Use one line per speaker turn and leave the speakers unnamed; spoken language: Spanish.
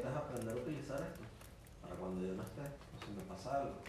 quieres aprender a utilizar esto, para cuando yo no esté, o si me pasa algo.